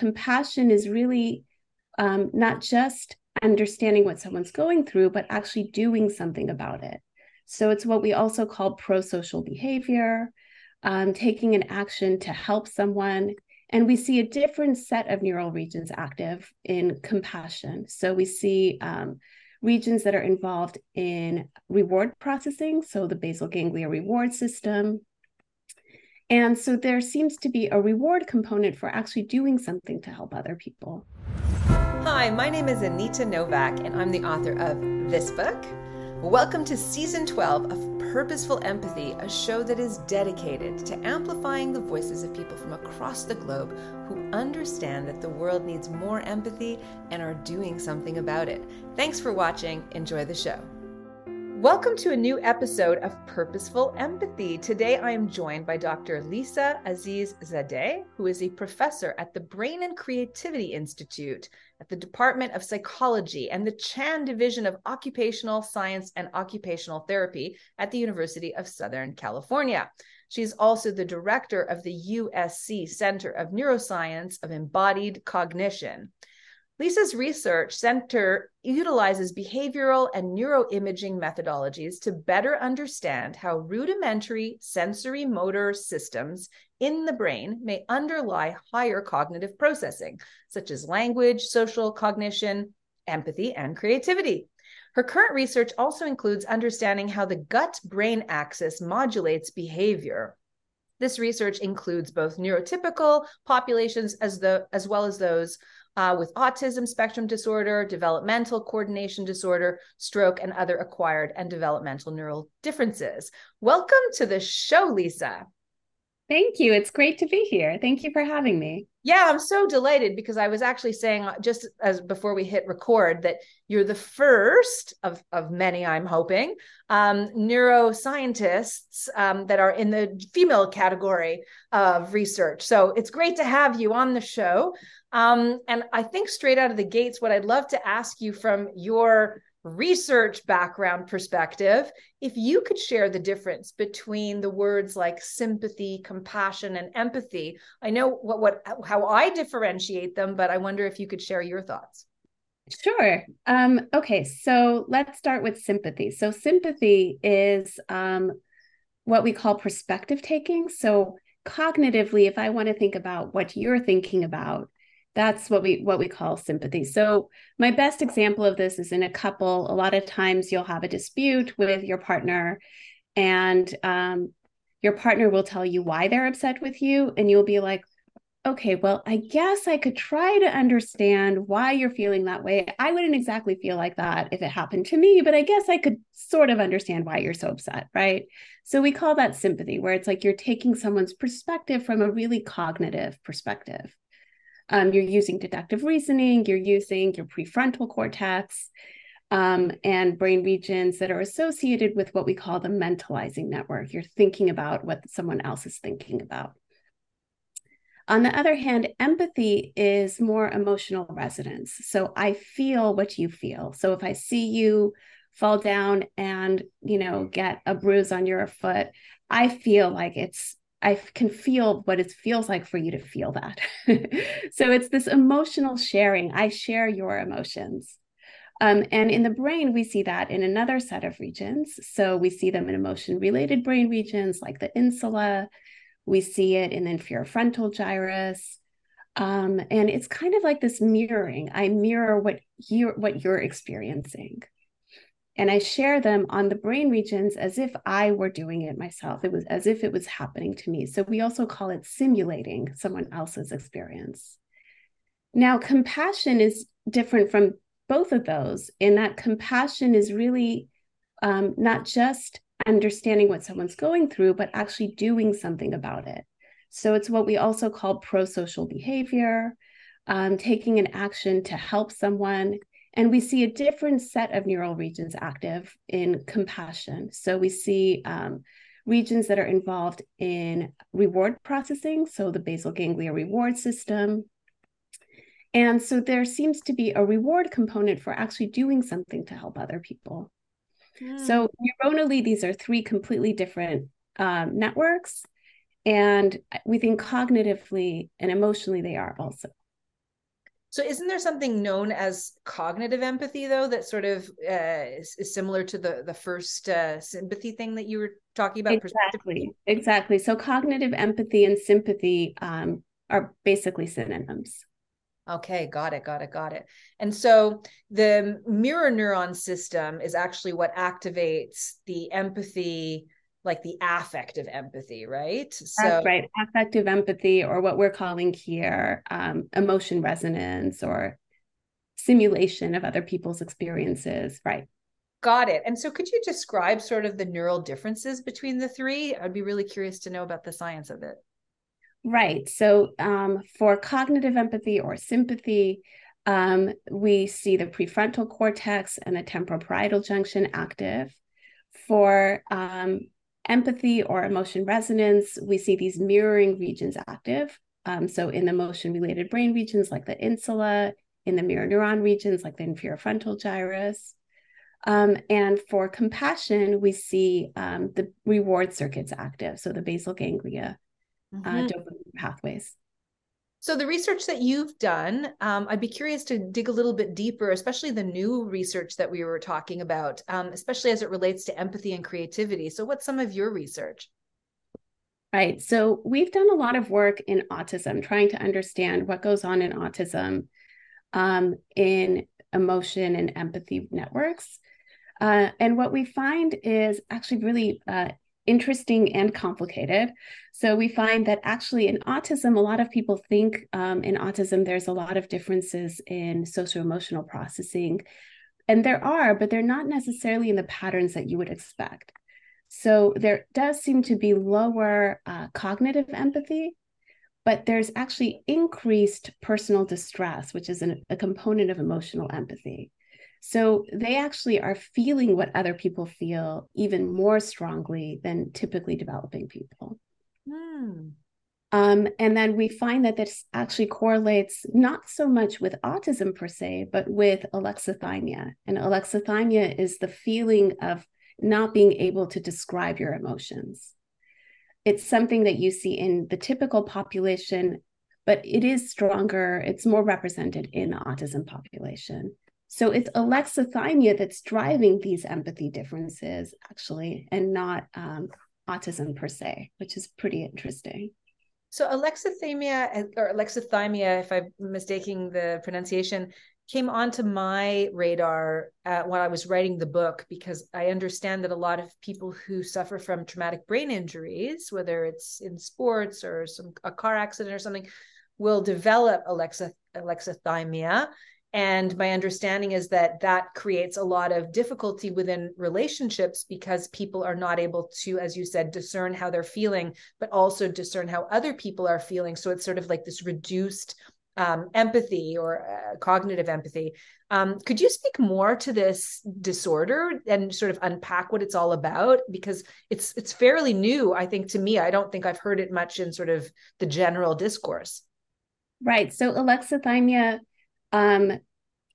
compassion is really um, not just understanding what someone's going through, but actually doing something about it. So it's what we also call pro social behavior, um, taking an action to help someone. And we see a different set of neural regions active in compassion. So we see um, regions that are involved in reward processing, so the basal ganglia reward system. And so there seems to be a reward component for actually doing something to help other people. Hi, my name is Anita Nowak, and I'm the author of this book. Welcome to season 12 of Purposeful Empathy, a show that is dedicated to amplifying the voices of people from across the globe who understand that the world needs more empathy and are doing something about it. Thanks for watching. Enjoy the show. Welcome to a new episode of Purposeful Empathy. Today I am joined by Dr. Lisa Aziz Zadeh, who is a professor at the Brain and Creativity Institute at the Department of Psychology and the Chan Division of Occupational Science and Occupational Therapy at the University of Southern California. She is also the director of the USC Center of Neuroscience of Embodied Cognition. Lisa's research center utilizes behavioral and neuroimaging methodologies to better understand how rudimentary sensory motor systems in the brain may underlie higher cognitive processing, such as language, social cognition, empathy, and creativity. Her current research also includes understanding how the gut brain axis modulates behavior. This research includes both neurotypical populations as, the, as well as those uh, with autism spectrum disorder, developmental coordination disorder, stroke, and other acquired and developmental neural differences. Welcome to the show, Lisa. Thank you. It's great to be here. Thank you for having me. Yeah, I'm so delighted because I was actually saying uh, just as before we hit record that you're the first of, of many, I'm hoping, um, neuroscientists um, that are in the female category of research. So it's great to have you on the show. Um, and I think straight out of the gates, what I'd love to ask you from your research background perspective, if you could share the difference between the words like sympathy, compassion, and empathy. I know what what how I differentiate them, but I wonder if you could share your thoughts. Sure. Um, okay, so let's start with sympathy. So sympathy is um, what we call perspective taking. So cognitively, if I want to think about what you're thinking about, that's what we what we call sympathy. So my best example of this is in a couple a lot of times you'll have a dispute with your partner and um, your partner will tell you why they're upset with you and you'll be like okay well i guess i could try to understand why you're feeling that way. I wouldn't exactly feel like that if it happened to me but i guess i could sort of understand why you're so upset right? So we call that sympathy where it's like you're taking someone's perspective from a really cognitive perspective um, you're using deductive reasoning, you're using your prefrontal cortex um, and brain regions that are associated with what we call the mentalizing network. You're thinking about what someone else is thinking about. On the other hand, empathy is more emotional resonance. So I feel what you feel. So if I see you fall down and, you know, get a bruise on your foot, I feel like it's I can feel what it feels like for you to feel that. so it's this emotional sharing. I share your emotions. Um, and in the brain, we see that in another set of regions. So we see them in emotion related brain regions like the insula. We see it in the inferior frontal gyrus. Um, and it's kind of like this mirroring. I mirror what you're what you're experiencing and I share them on the brain regions as if I were doing it myself. It was as if it was happening to me. So we also call it simulating someone else's experience. Now, compassion is different from both of those in that compassion is really um, not just understanding what someone's going through, but actually doing something about it. So it's what we also call pro social behavior, um, taking an action to help someone and we see a different set of neural regions active in compassion. So we see um, regions that are involved in reward processing, so the basal ganglia reward system. And so there seems to be a reward component for actually doing something to help other people. Mm. So neuronally, these are three completely different um, networks. And we think cognitively and emotionally, they are also. So, isn't there something known as cognitive empathy, though, that sort of uh, is, is, similar to the the first uh, sympathy thing that you were talking about? Exactly, exactly. So, cognitive empathy and sympathy um, are basically synonyms. Okay, got it, got it, got it. And so the mirror neuron system is actually what activates the empathy, like the affective empathy, right? So, That's right. Affective empathy, or what we're calling here um, emotion resonance or simulation of other people's experiences, right? Got it. And so could you describe sort of the neural differences between the three? I'd be really curious to know about the science of it. Right. So um, for cognitive empathy or sympathy, um, we see the prefrontal cortex and the temporoparietal junction active. For um, empathy or emotion resonance, we see these mirroring regions active. Um, so in the motion related brain regions like the insula, in the mirror neuron regions like the inferior frontal gyrus. Um, and for compassion, we see um, the reward circuits active, so the basal ganglia uh, mm-hmm. uh, dopamine pathways. So, the research that you've done, um, I'd be curious to dig a little bit deeper, especially the new research that we were talking about, um, especially as it relates to empathy and creativity. So, what's some of your research? Right. So, we've done a lot of work in autism, trying to understand what goes on in autism um, in emotion and empathy networks. Uh, and what we find is actually really uh, interesting and complicated. So we find that actually in autism, a lot of people think um, in autism there's a lot of differences in socio emotional processing. And there are, but they're not necessarily in the patterns that you would expect. So there does seem to be lower uh, cognitive empathy, but there's actually increased personal distress, which is an, a component of emotional empathy. So they actually are feeling what other people feel even more strongly than typically developing people. Hmm. Um, and then we find that this actually correlates not so much with autism per se, but with alexithymia. And alexithymia is the feeling of not being able to describe your emotions. It's something that you see in the typical population, but it is stronger, it's more represented in the autism population. So it's alexithymia that's driving these empathy differences, actually, and not um, autism per se, which is pretty interesting. So alexithymia or alexithymia, if I'm mistaking the pronunciation, came onto my radar uh, I was writing the book because I understand that a lot of people who suffer from traumatic brain injuries, whether it's in sports or some a car accident or something, will develop alexith- alexithymia and my understanding is that that creates a lot of difficulty within relationships because people are not able to, as you said, discern how they're feeling, but also discern how other people are feeling. So it's sort of like this reduced um, empathy or uh, cognitive empathy. Um, could you speak more to this disorder and sort of unpack what it's all about? Because it's it's fairly new, I think, to me. I don't think I've heard it much in sort of the general discourse. Right. So alexithymia um,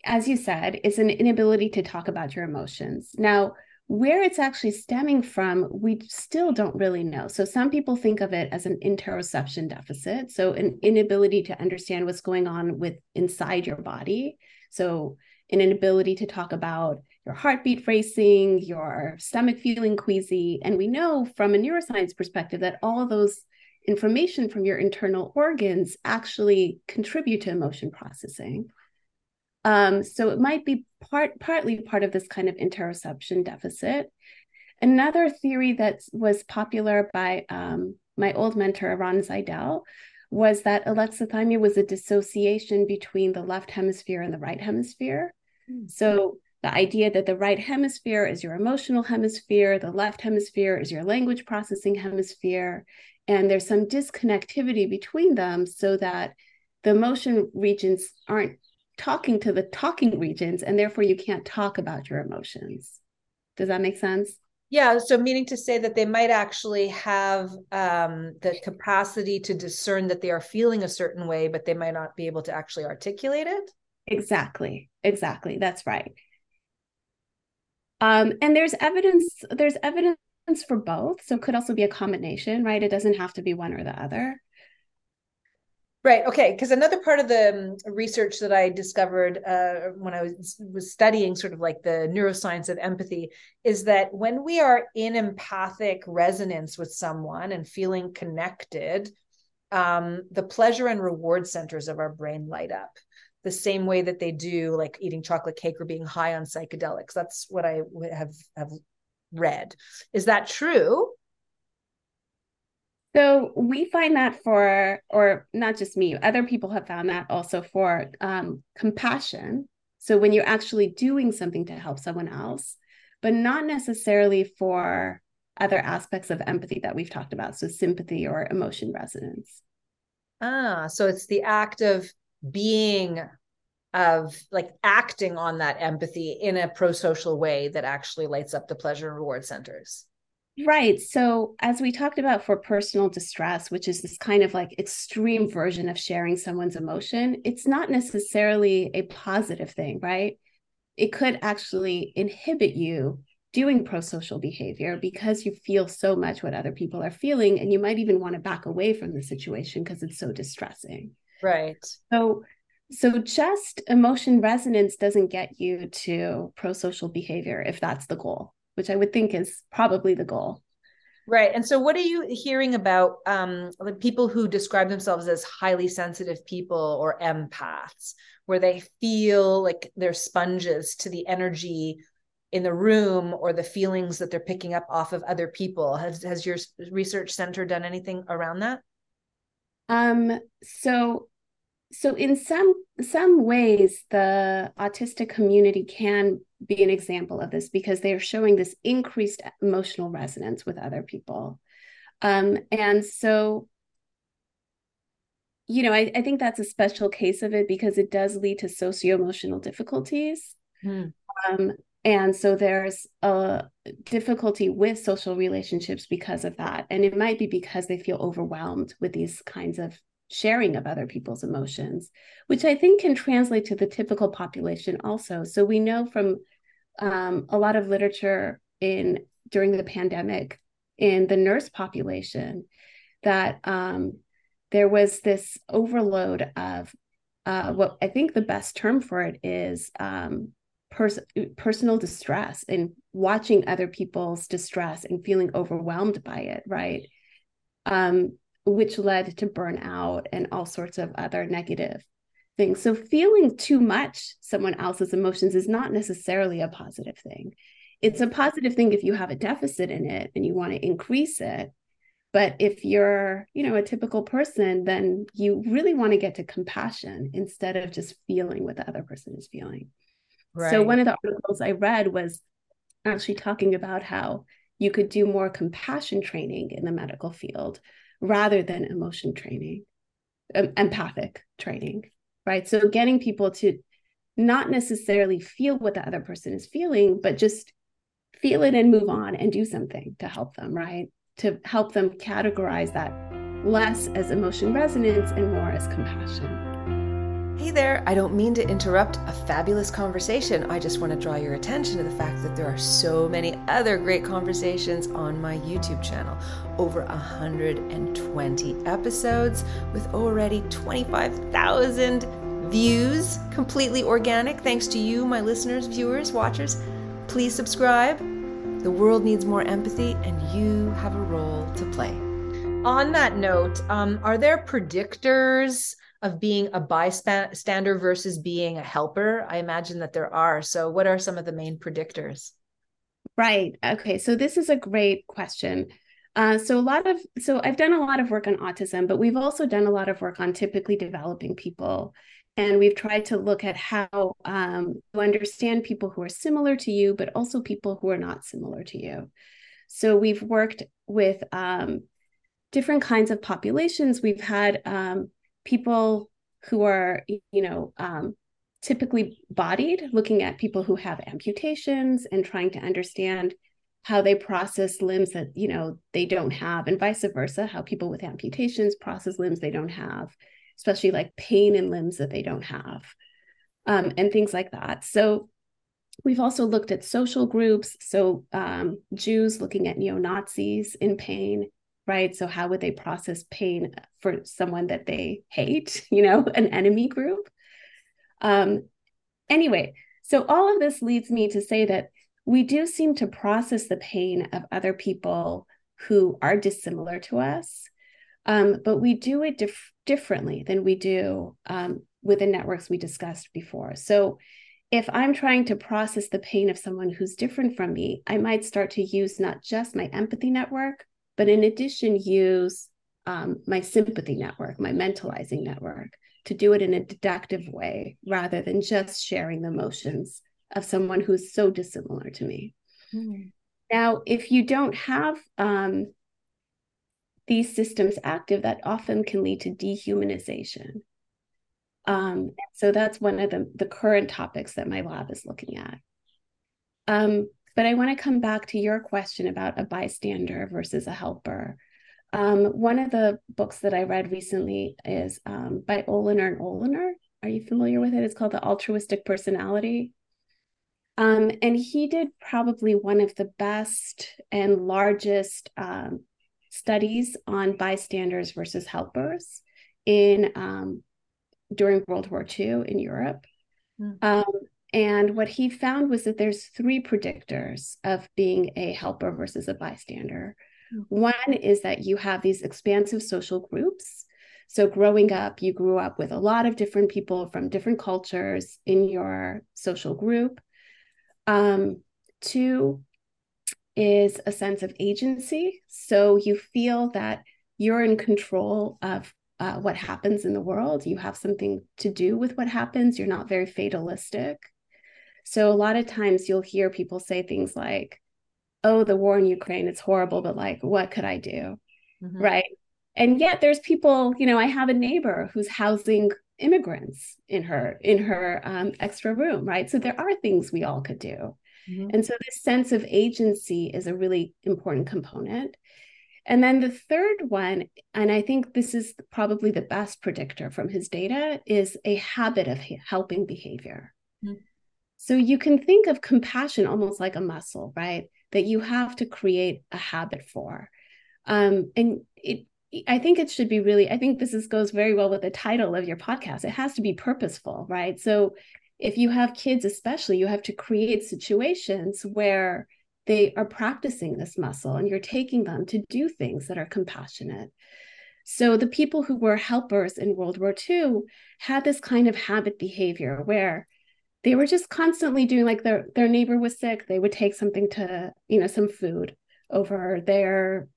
as you said, is an inability to talk about your emotions. Now, where it's actually stemming from, we still don't really know. So, some people think of it as an interoception deficit, so an inability to understand what's going on with inside your body. So, an inability to talk about your heartbeat racing, your stomach feeling queasy. And we know from a neuroscience perspective that all of those information from your internal organs actually contribute to emotion processing. Um, so it might be part partly part of this kind of interoception deficit. Another theory that was popular by um, my old mentor Ron Zaidel was that alexithymia was a dissociation between the left hemisphere and the right hemisphere. Mm-hmm. So the idea that the right hemisphere is your emotional hemisphere, the left hemisphere is your language processing hemisphere, and there's some disconnectivity between them so that the emotion regions aren't talking to the talking regions and therefore you can't talk about your emotions. Does that make sense? Yeah so meaning to say that they might actually have um, the capacity to discern that they are feeling a certain way but they might not be able to actually articulate it? Exactly exactly that's right. Um, and there's evidence there's evidence for both so it could also be a combination right? It doesn't have to be one or the other Right. Okay. Because another part of the um, research that I discovered uh, when I was was studying sort of like the neuroscience of empathy is that when we are in empathic resonance with someone and feeling connected, um, the pleasure and reward centers of our brain light up the same way that they do like eating chocolate cake or being high on psychedelics. That's what I have have read. Is that true? So we find that for, or not just me, other people have found that also for um, compassion. So when you're actually doing something to help someone else, but not necessarily for other aspects of empathy that we've talked about. So sympathy or emotion resonance. Ah, so it's the act of being of like acting on that empathy in a pro-social way that actually lights up the pleasure and reward centers. Right. So, as we talked about for personal distress, which is this kind of like extreme version of sharing someone's emotion, it's not necessarily a positive thing, right? It could actually inhibit you doing pro social behavior because you feel so much what other people are feeling. And you might even want to back away from the situation because it's so distressing. Right. So, so just emotion resonance doesn't get you to pro social behavior if that's the goal which I would think is probably the goal. Right. And so, what are you hearing about um, people who describe themselves as highly sensitive people or empaths, where they feel like they're sponges to the energy in the room or the feelings that they're picking up off of other people? Has has your research center done anything around that? Um. So so in some some ways the autistic community can be an example of this because they are showing this increased emotional resonance with other people. Um, and so you know I, I, think that's a special case of it because it does lead to socio-emotional difficulties. Hmm. um, and so there's a difficulty with social relationships because of that. And it might be because they feel overwhelmed with these kinds of sharing of other people's emotions, which I think can translate to the typical population also. So we know from um, a lot of literature in during the pandemic in the nurse population that um, there was this overload of uh, what I think the best term for it is um, pers- personal distress and watching other people's distress and feeling overwhelmed by it, right? Um, which led to burnout and all sorts of other negative things. So, feeling too much someone else's emotions is not necessarily a positive thing. It's a positive thing if you have a deficit in it and you want to increase it. But if you're, you know, a typical person, then you really want to get to compassion instead of just feeling what the other person is feeling. Right. So one of the articles I read was actually talking about how you could do more compassion training in the medical field rather than emotion training, um, empathic training, right? So getting people to not necessarily feel what the other person is feeling, but just feel it and move on and do something to help them, right? To help them categorize that less as emotion resonance and more as compassion. Hey there, I don't mean to interrupt a fabulous conversation. I just want to draw your attention to the fact that there are so many other great conversations on my YouTube channel. Over 120 episodes with already 25,000 views, completely organic. Thanks to you, my listeners, viewers, watchers. Please subscribe. The world needs more empathy, and you have a role to play. On that note, um, are there predictors? Of being a bystander versus being a helper? I imagine that there are. So, what are some of the main predictors? Right. Okay. So, this is a great question. Uh, so, a lot of, so I've done a lot of work on autism, but we've also done a lot of work on typically developing people. And we've tried to look at how um, to understand people who are similar to you, but also people who are not similar to you. So, we've worked with um, different kinds of populations. We've had um, people who are, you know, um, typically bodied, looking at people who have amputations and trying to understand how they process limbs that you know they don't have and vice versa how people with amputations process limbs they don't have especially like pain in limbs that they don't have um, and things like that. So we've also looked at social groups so um, jews looking at neo-nazis in pain right? So, how would they process pain for someone that they hate, you know, an enemy group? Um, anyway, so all of this leads me to say that we do seem to process the pain of other people who are dissimilar to us, um, but we do it dif- differently than we do um, with the networks we discussed before. So, if I'm trying to process the pain of someone who's different from me, I might start to use not just my empathy network, but in addition, use um, my sympathy network, my mentalizing network, to do it in a deductive way rather than just sharing the emotions of someone who's so dissimilar to me. Mm. Now, if you don't have um, these systems active, that often can lead to dehumanization. Um, so that's one of the, the current topics that my lab is looking at. Um, but I want to come back to your question about a bystander versus a helper. Um, one of the books that I read recently is um, by Oliner and Oliner. Are you familiar with it? It's called The Altruistic Personality. Um, and he did probably one of the best and largest um, studies on bystanders versus helpers in um, during World War II in Europe. Mm. And what he found was that there's three predictors of being a helper versus a bystander. Mm. One is that you have these expansive social groups. So, growing up, you grew up with a lot of different people from different cultures in your social group. Um, two is a sense of agency. So you feel that you're in control of uh, what happens in the world. You have something to do with what happens. You're not very fatalistic. So a lot of times you'll hear people say things like, oh, the war in Ukraine, it's horrible, but like, what could I do? Mm-hmm. Right. And yet there's people, you know, I have a neighbor who's housing immigrants in her in her um, extra room right so there are things we all could do mm-hmm. and so this sense of agency is a really important component and then the third one and i think this is probably the best predictor from his data is a habit of helping behavior mm-hmm. So you can think of compassion almost like a muscle right that you have to create a habit for um, and it I think it should be really, I think this is, goes very well with the title of your podcast. It has to be purposeful, right? So if you have kids, especially, you have to create situations where they are practicing this muscle and you're taking them to do things that are compassionate. So the people who were helpers in World War II had this kind of habit behavior where they were just constantly doing like their their neighbor was sick, they would take something to, you know, some food over their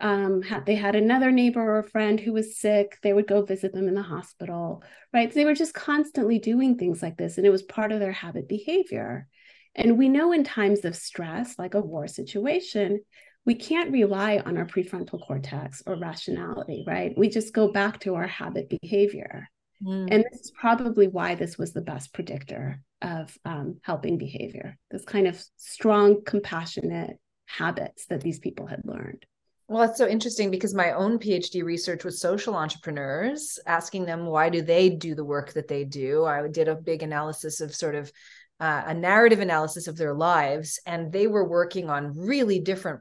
um, had, they had another neighbor or friend who was sick, they would go visit them in the hospital, right? So they were just constantly doing things like this, and it was part of their habit behavior. And we know in times of stress, like a war situation, we can't rely on our prefrontal cortex or rationality, right? We just go back to our habit behavior. Mm. And this is probably why this was the best predictor of um, helping behavior, this kind of strong, compassionate habits that these people had learned. Well, it's so interesting because my own PhD research was social entrepreneurs, asking them why do they do the work that they do. I did a big analysis of sort of uh, a narrative analysis of their lives, and they were working on really different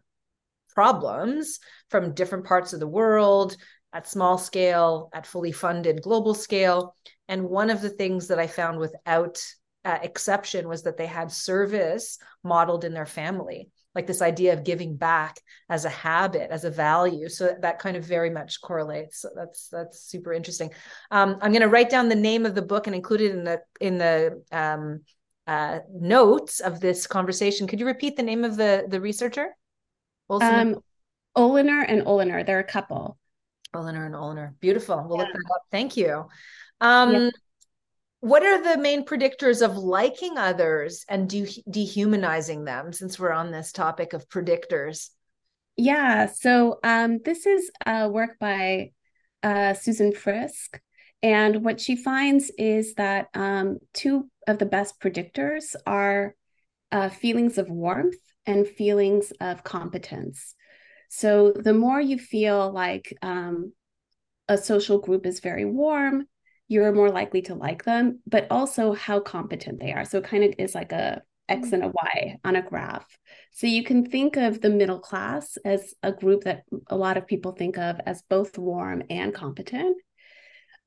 problems from different parts of the world at small scale, at fully funded global scale. And one of the things that I found without uh, exception was that they had service modeled in their family like this idea of giving back as a habit as a value. So that kind of very much correlates. So that's that's super interesting. Um, i'm going to write down the name of the book and include it in the in the um, uh, notes of this conversation. Could you repeat the name of the the researcher? Olson? um oliner and oliner they're a couple oliner and oliner beautiful. We'll yeah. look that up. Thank you. Um yeah. what are the main predictors of liking others and de- dehumanizing them since we're on this topic of predictors? Yeah so um, this is a work by uh, susan fiske and what she finds is that um, two of the best predictors are uh, feelings of warmth and feelings of competence so the more you feel like um, a social group is very warm you're more likely to like them, but also how competent they are. So it kind of is like a X mm. and a Y on a graph. So you can think of the middle class as a group that a lot of people think of as both warm and competent.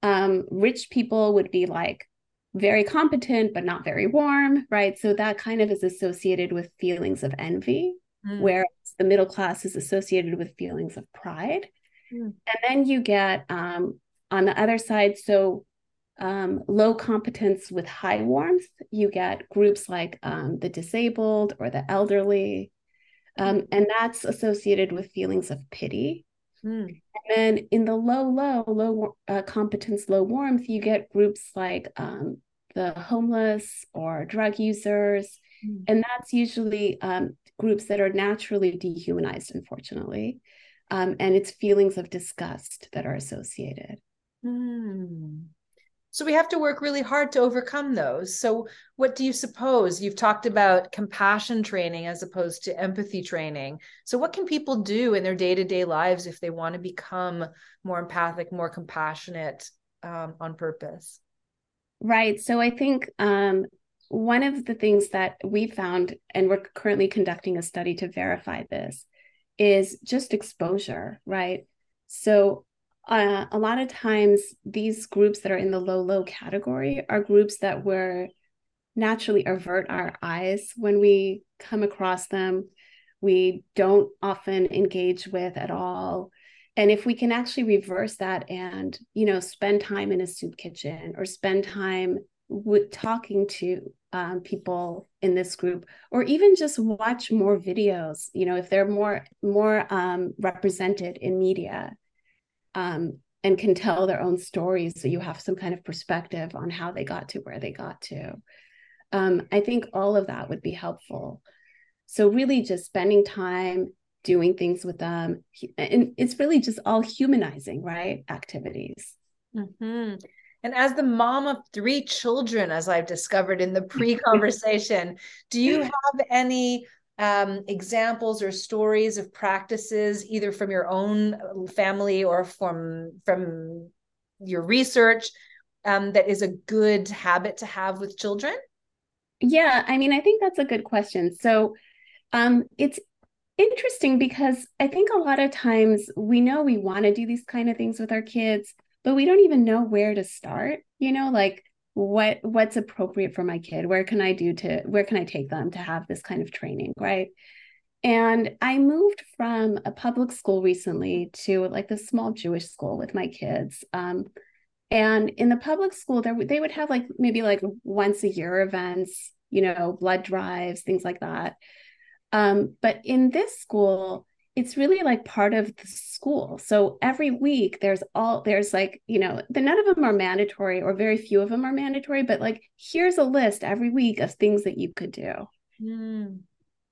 Um, rich people would be like very competent, but not very warm, right? So that kind of is associated with feelings of envy, mm. whereas the middle class is associated with feelings of pride. Mm. And then you get um, on the other side, so um, low competence with high warmth, you get groups like um, the disabled or the elderly. Um, mm. and that's associated with feelings of pity. Mm. And then in the low, low, low uh, competence, low warmth, you get groups like um, the homeless or drug users. Mm. And that's usually um, groups that are naturally dehumanized, unfortunately. Um, and it's feelings of disgust that are associated. Mm. So we have to work really hard to overcome those. So, what do you suppose? You've talked about compassion training as opposed to empathy training. So, what can people do in their day to day lives if they want to become more empathic, more compassionate um, on purpose? Right. So, I think um, one of the things that we found, and we're currently conducting a study to verify this, is just exposure, right? So, uh, a lot of times these groups that are in the low low category are groups that we're naturally avert our eyes when we come across them we don't often engage with at all and if we can actually reverse that and you know spend time in a soup kitchen or spend time with talking to um, people in this group or even just watch more videos you know if they're more more um, represented in media um, and can tell their own stories so you have some kind of perspective on how they got to where they got to. Um, i think all of that would be helpful. So really just spending time doing things with them and it's really just all humanizing right activities. Mm-hmm. And as the mom of three children as i've discovered in the pre-conversation do you have any um, examples or stories of practices, either from your own family or from from your research, um, that is a good habit to have with children? Yeah, I mean, I think that's a good question. So, um, it's interesting because I think a lot of times we know we want to do these kind of things with our kids, but we don't even know where to start. You know, like what what's appropriate for my kid where can i do to where can i take them to have this kind of training right and i moved from a public school recently to like the small jewish school with my kids um, and in the public school there they would have like maybe like once a year events you know blood drives things like that um, but in this school it's really like part of the school. So every week there's all there's like, you know, the none of them are mandatory or very few of them are mandatory, but like here's a list every week of things that you could do. Mm.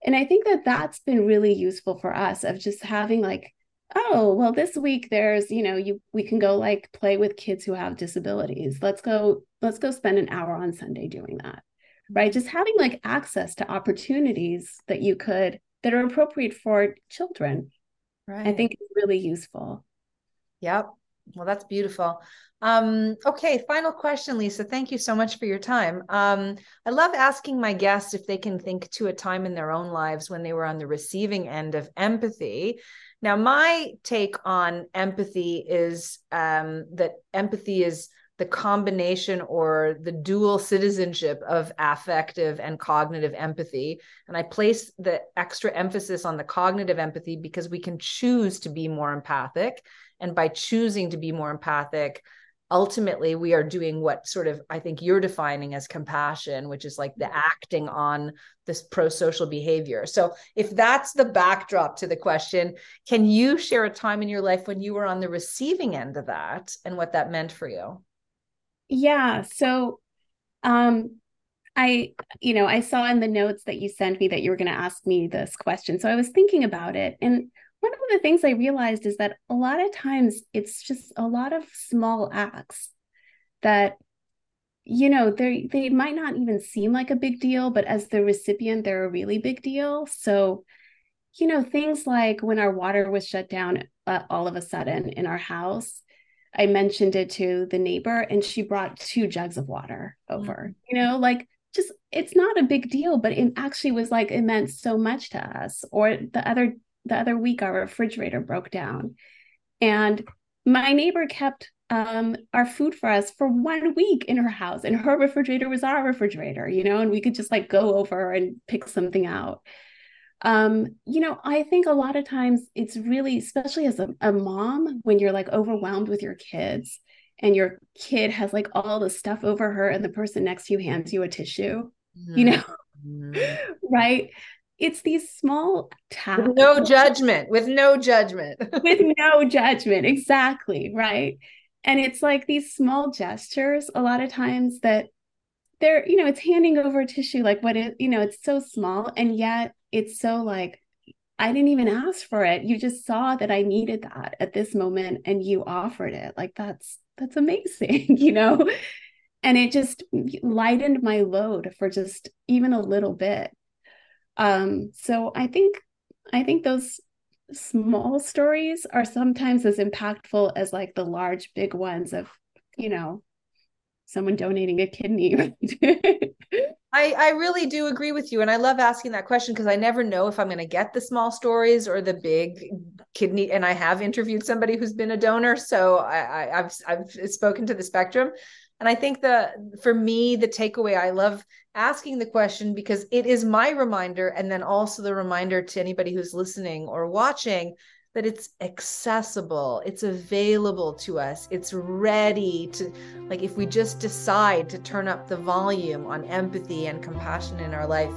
And I think that that's been really useful for us of just having like oh, well this week there's, you know, you we can go like play with kids who have disabilities. Let's go let's go spend an hour on Sunday doing that. Right? Just having like access to opportunities that you could that are appropriate for children. Right. I think it's really useful. Yep. Well, that's beautiful. Um, okay, final question, Lisa. Thank you so much for your time. Um, I love asking my guests if they can think to a time in their own lives when they were on the receiving end of empathy. Now, my take on empathy is um, that empathy is the combination or the dual citizenship of affective and cognitive empathy. And I place the extra emphasis on the cognitive empathy because we can choose to be more empathic. And by choosing to be more empathic, ultimately we are doing what sort of I think you're defining as compassion, which is like the mm-hmm. acting on this pro social behavior. So, if that's the backdrop to the question, can you share a time in your life when you were on the receiving end of that and what that meant for you? Yeah. So um I, you know, I saw in the notes that you sent me that you were going to ask me this question. So I was thinking about it. And one of the things I realized is that a lot of times it's just a lot of small acts that, you know, they they might not even seem like a big deal, but as the recipient, they're a really big deal. So, you know, things like when our water was shut down uh, all of a sudden in our house, I mentioned it to the neighbor and she brought two jugs of water over. Mm-hmm. You know, like just it's not a big deal but it actually was like it meant so much to us or the other the other week our refrigerator broke down and my neighbor kept um, our food for us for one week in her house and her refrigerator was our refrigerator you know and we could just like go over and pick something out um, you know i think a lot of times it's really especially as a, a mom when you're like overwhelmed with your kids and your kid has like all the stuff over her and the person next to you hands you a tissue mm-hmm. you know mm-hmm. right it's these small taps with no judgment with no judgment with no judgment exactly right and it's like these small gestures a lot of times that they're you know it's handing over tissue like what it you know it's so small and yet it's so like I didn't even ask for it. You just saw that I needed that at this moment and you offered it. Like that's that's amazing, you know? And it just lightened my load for just even a little bit. Um, so I think I think those small stories are sometimes as impactful as like the large big ones of, you know, someone donating a kidney. I, I really do agree with you. And I love asking that question because I never know if I'm going to get the small stories or the big kidney. And I have interviewed somebody who's been a donor. So I, I, I've, I've spoken to the spectrum. And I think the for me, the takeaway, I love asking the question because it is my reminder and then also the reminder to anybody who's listening or watching that it's accessible, it's available to us, it's ready to, like, if we just decide to turn up the volume on empathy and compassion in our life,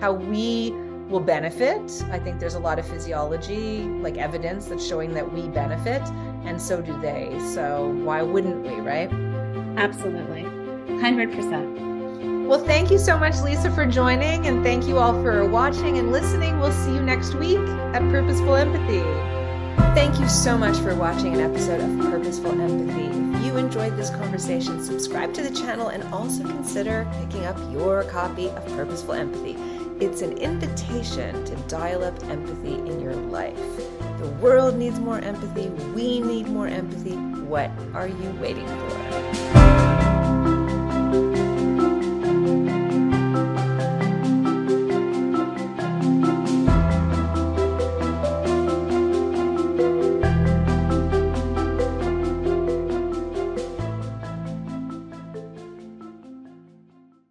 how we will benefit. I think there's a lot of physiology, like evidence that's showing that we benefit, and so do they. So why wouldn't we, right? Absolutely. 100%. Well, thank you so much, Lisa, for joining, and thank you all for watching and listening. We'll see you next week at Purposeful Empathy. Thank you so much for watching an episode of Purposeful Empathy. If you enjoyed this conversation, subscribe to the channel and also consider picking up your copy of Purposeful Empathy. It's an invitation to dial up empathy in your life. The world needs more empathy. We need more empathy. What are you waiting for?